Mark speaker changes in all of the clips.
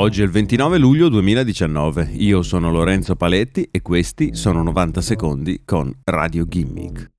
Speaker 1: Oggi è il 29 luglio 2019, io sono Lorenzo Paletti e questi sono 90 secondi con Radio Gimmick.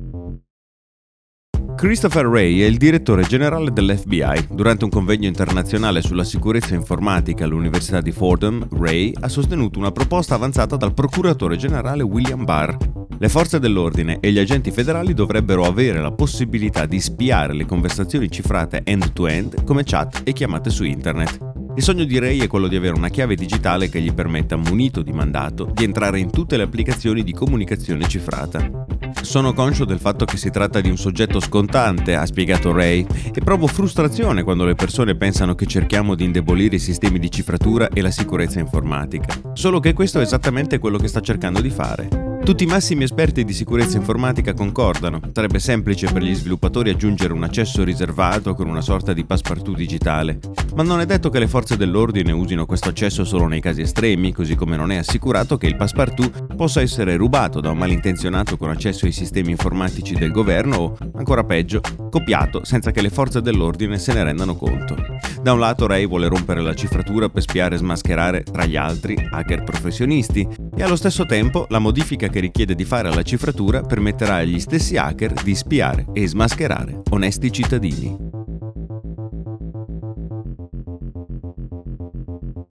Speaker 1: Christopher Ray è il direttore generale dell'FBI. Durante un convegno internazionale sulla sicurezza informatica all'Università di Fordham, Ray ha sostenuto una proposta avanzata dal procuratore generale William Barr. Le forze dell'ordine e gli agenti federali dovrebbero avere la possibilità di spiare le conversazioni cifrate end-to-end come chat e chiamate su internet. Il sogno di Ray è quello di avere una chiave digitale che gli permetta, munito di mandato, di entrare in tutte le applicazioni di comunicazione cifrata. Sono conscio del fatto che si tratta di un soggetto scontante, ha spiegato Ray, e provo frustrazione quando le persone pensano che cerchiamo di indebolire i sistemi di cifratura e la sicurezza informatica. Solo che questo è esattamente quello che sta cercando di fare. Tutti i massimi esperti di sicurezza informatica concordano. Sarebbe semplice per gli sviluppatori aggiungere un accesso riservato con una sorta di passepartout digitale. Ma non è detto che le forze dell'ordine usino questo accesso solo nei casi estremi, così come non è assicurato che il passepartout possa essere rubato da un malintenzionato con accesso ai sistemi informatici del governo o, ancora peggio, copiato senza che le forze dell'ordine se ne rendano conto. Da un lato Ray vuole rompere la cifratura per spiare e smascherare, tra gli altri, hacker professionisti, e allo stesso tempo la modifica che richiede di fare alla cifratura permetterà agli stessi hacker di spiare e smascherare onesti cittadini.